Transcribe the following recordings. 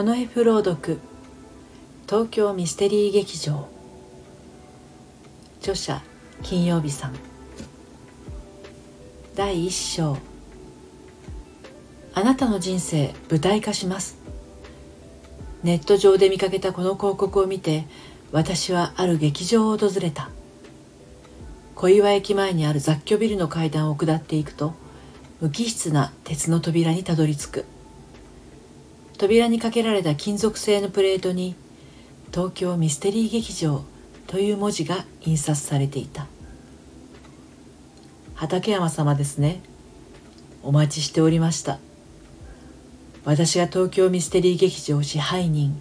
モノエフ朗読。東京ミステリー劇場。著者金曜日さん。第一章。あなたの人生舞台化します。ネット上で見かけたこの広告を見て私はある劇場を訪れた。小岩駅前にある雑居ビルの階段を下っていくと無機質な鉄の扉にたどり着く。扉にかけられた金属製のプレートに「東京ミステリー劇場」という文字が印刷されていた。畠山様ですね。お待ちしておりました。私が東京ミステリー劇場支配人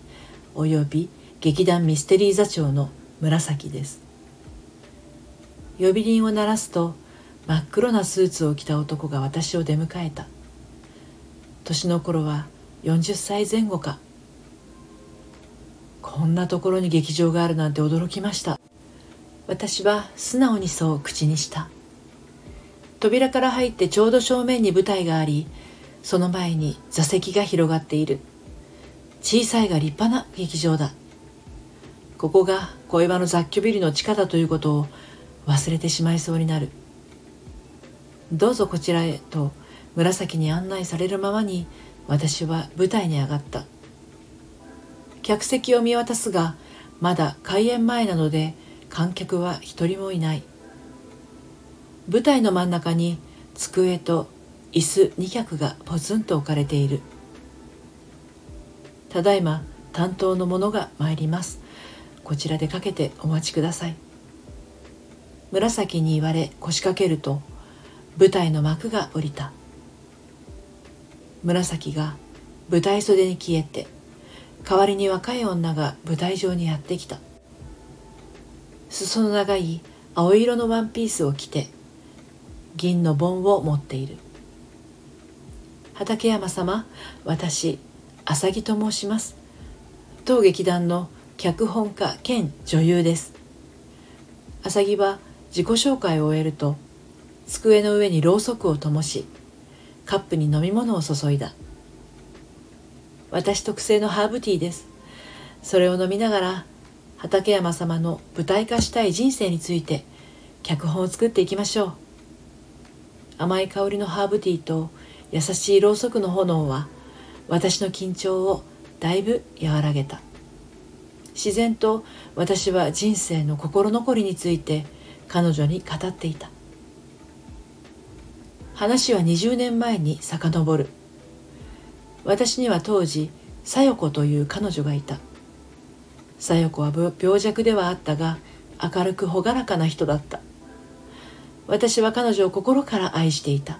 および劇団ミステリー座長の紫です。呼び鈴を鳴らすと真っ黒なスーツを着た男が私を出迎えた。年の頃は40歳前後か。こんなところに劇場があるなんて驚きました。私は素直にそう口にした。扉から入ってちょうど正面に舞台がありその前に座席が広がっている。小さいが立派な劇場だ。ここが小岩の雑居ビルの地下だということを忘れてしまいそうになる。どうぞこちらへと紫に案内されるままに私は舞台に上がった。客席を見渡すがまだ開演前なので観客は一人もいない。舞台の真ん中に机と椅子2脚がポツンと置かれている。ただいま担当の者が参ります。こちらでかけてお待ちください。紫に言われ腰掛けると舞台の幕が下りた。紫が舞台袖に消えて代わりに若い女が舞台上にやってきた。裾の長い青色のワンピースを着て銀の盆を持っている。畠山様私浅木と申します。当劇団の脚本家兼女優です。浅木は自己紹介を終えると机の上にろうそくを灯しカップに飲み物を注いだ。私特製のハーブティーです。それを飲みながら畠山様の舞台化したい人生について脚本を作っていきましょう。甘い香りのハーブティーと優しいろうそくの炎は私の緊張をだいぶ和らげた。自然と私は人生の心残りについて彼女に語っていた。話は20年前に遡る。私には当時小夜子という彼女がいた。小夜子は病弱ではあったが明るく朗らかな人だった。私は彼女を心から愛していた。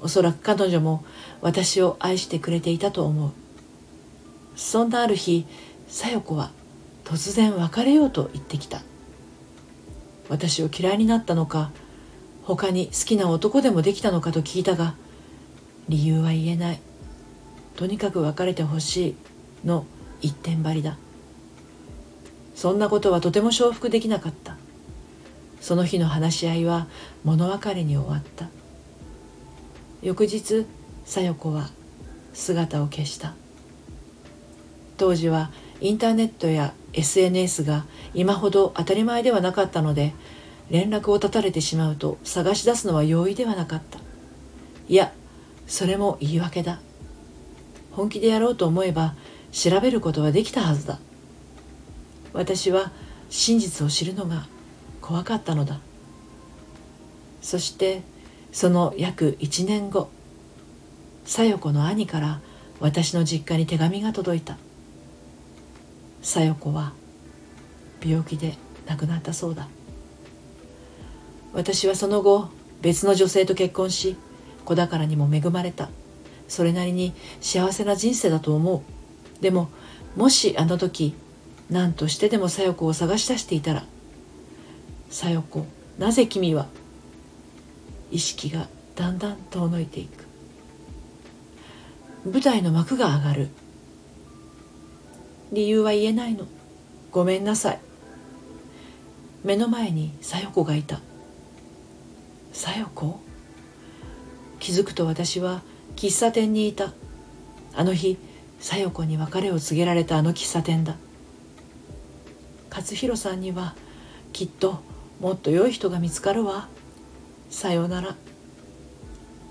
おそらく彼女も私を愛してくれていたと思う。そんなある日小夜子は突然別れようと言ってきた。私を嫌いになったのか他に好きな男でもできたのかと聞いたが理由は言えない。とにかく別れてほしいの一点張りだ。そんなことはとても承服できなかった。その日の話し合いは物別れに終わった。翌日小夜子は姿を消した。当時はインターネットや SNS が今ほど当たり前ではなかったので連絡を絶たれてしまうと探し出すのは容易ではなかった。いやそれも言い訳だ。本気でやろうと思えば調べることはできたはずだ。私は真実を知るのが怖かったのだ。そしてその約1年後小夜子の兄から私の実家に手紙が届いた。小夜子は病気で亡くなったそうだ。私はその後別の女性と結婚し子宝にも恵まれた。それなりに幸せな人生だと思う。でももしあの時何としてでも小夜子を探し出していたら小夜子なぜ君は意識がだんだん遠のいていく。舞台の幕が上がる。理由は言えないの。ごめんなさい。目の前に小夜子がいた。小夜子気づくと私は喫茶店にいた。あの日小夜子に別れを告げられたあの喫茶店だ。勝弘さんにはきっともっと良い人が見つかるわ。さようなら。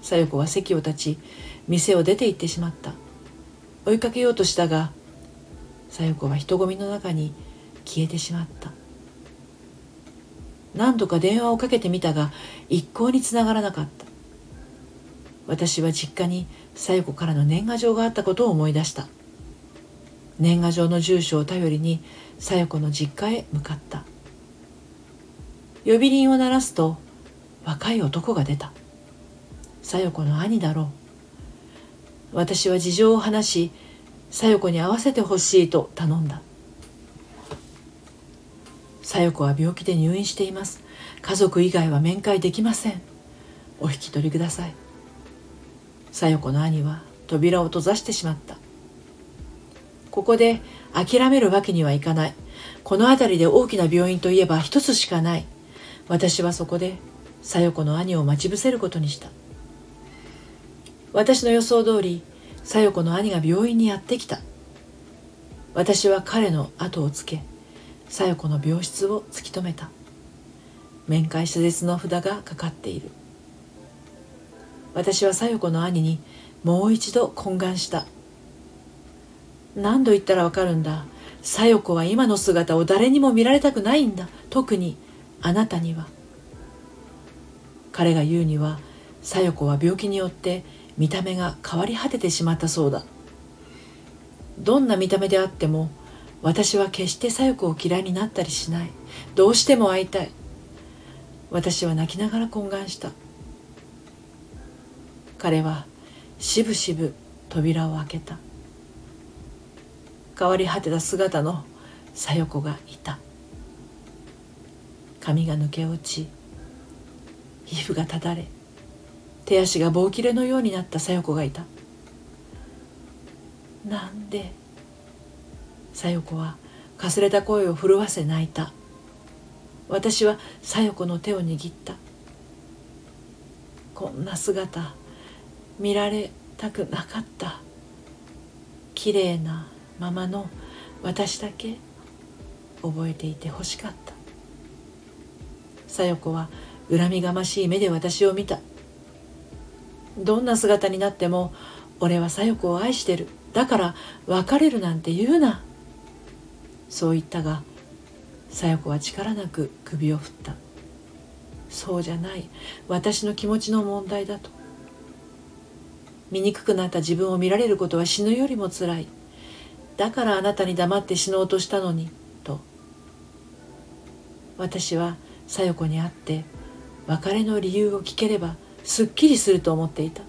小夜子は席を立ち店を出て行ってしまった。追いかけようとしたが小夜子は人混みの中に消えてしまった。何度か電話をかけてみたが一向につながらなかった。私は実家に小夜子からの年賀状があったことを思い出した。年賀状の住所を頼りに小夜子の実家へ向かった。呼び鈴を鳴らすと若い男が出た。小夜子の兄だろう。私は事情を話し小夜子に会わせてほしいと頼んだ。小夜子は病気で入院しています。家族以外は面会できません。お引き取りください。小夜子の兄は扉を閉ざしてしまった。ここで諦めるわけにはいかない。この辺りで大きな病院といえば一つしかない。私はそこで小夜子の兄を待ち伏せることにした。私の予想通り小夜子の兄が病院にやってきた。私は彼の後をつけ小夜子の病室を突き止めた。面会謝絶の札がかかっている。私は小夜子の兄にもう一度懇願した。何度言ったらわかるんだ？小夜子は今の姿を誰にも見られたくないんだ。特にあなたには。彼が言うには小夜子は病気によって見た目が変わり果ててしまったそうだ。どんな見た目であっても私は決して小夜子を嫌いになったりしない。どうしても会いたい。私は泣きながら懇願した。彼はしぶしぶ扉を開けた。変わり果てた姿の小夜子がいた。髪が抜け落ち皮膚がただれ手足が棒切れのようになった小夜子がいた。なんで小夜子はかすれた声を震わせ泣いた。私は小夜子の手を握った。こんな姿見られたくなかった。綺麗なままの私だけ覚えていてほしかった。小夜子は恨みがましい目で私を見た。どんな姿になっても俺は小夜子を愛してる。だから別れるなんて言うな。そう言ったが小夜子は力なく首を振った。そうじゃない。私の気持ちの問題だと。醜くなった自分を見られることは死ぬよりもつらい。だからあなたに黙って死のうとしたのに。と。私は小夜子に会って別れの理由を聞ければすっきりすると思っていた。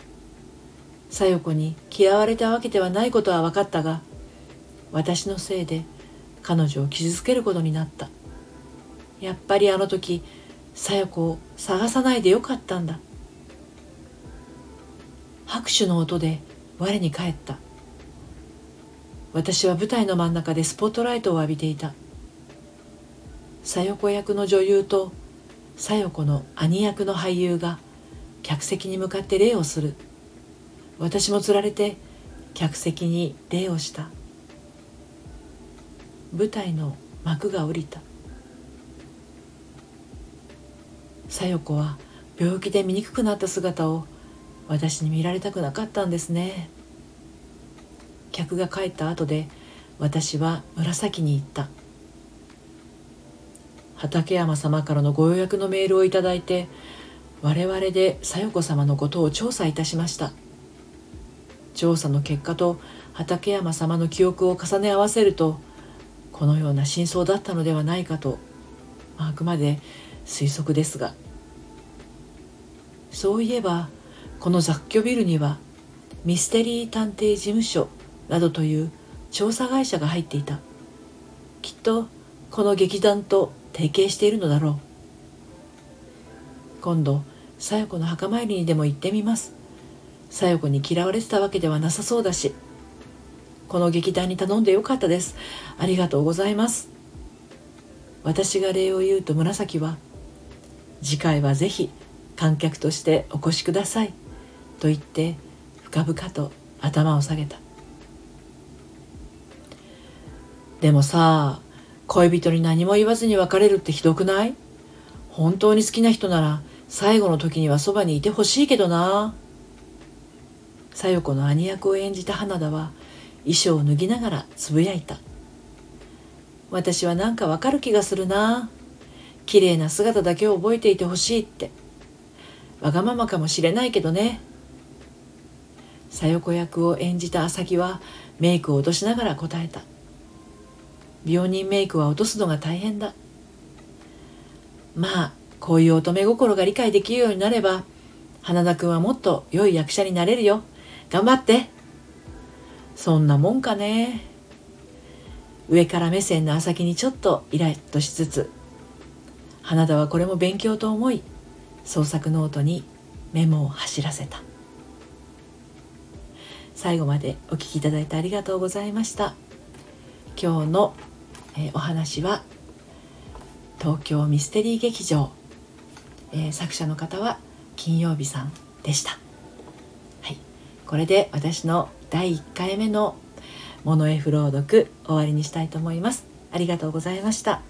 小夜子に嫌われたわけではないことは分かったが私のせいで彼女を傷つけることになった。やっぱりあの時小夜子を探さないでよかったんだ。拍手の音で我に返った。私は舞台の真ん中でスポットライトを浴びていた。小夜子役の女優と小夜子の兄役の俳優が客席に向かって礼をする。私もつられて客席に礼をした。舞台の幕が下りた。小夜子は病気で醜くなった姿を私に見られたくなかったんですね。客が帰った後で私は紫に行った。畠山様からのご予約のメールをいただいて我々で小夜子様のことを調査いたしました。調査の結果と畠山様の記憶を重ね合わせるとこのような真相だったのではないかとあくまで推測ですが。そういえばこの雑居ビルにはミステリー探偵事務所などという調査会社が入っていた。きっとこの劇団と提携しているのだろう。今度小夜子の墓参りにでも行ってみます。小夜子に嫌われてたわけではなさそうだし。この劇団に頼んでよかったです。ありがとうございます。私が礼を言うと紫は次回はぜひ観客としてお越しください。と言って深々と頭を下げた。でもさ恋人に何も言わずに別れるってひどくない？本当に好きな人なら最後の時にはそばにいてほしいけどな。小夜子の兄役を演じた花田は衣装を脱ぎながらつぶやいた。私はなんかわかる気がするな。綺麗な姿だけを覚えていてほしいって。わがままかもしれないけどね。小夜子役を演じた浅木はメイクを落としながら答えた。病人メイクは落とすのが大変だ。まあこういう乙女心が理解できるようになれば花田君はもっと良い役者になれるよ。頑張って。そんなもんかね。上から目線の浅木にちょっとイラッとしつつ花田はこれも勉強と思い創作ノートにメモを走らせた。最後までお聴きいただいてありがとうございました。今日の、え、お話は東京ミステリー劇場、えー、作者の方は金曜日さんでした。はい。これで私の第1回目のモノエフ朗読終わりにしたいと思いますありがとうございました。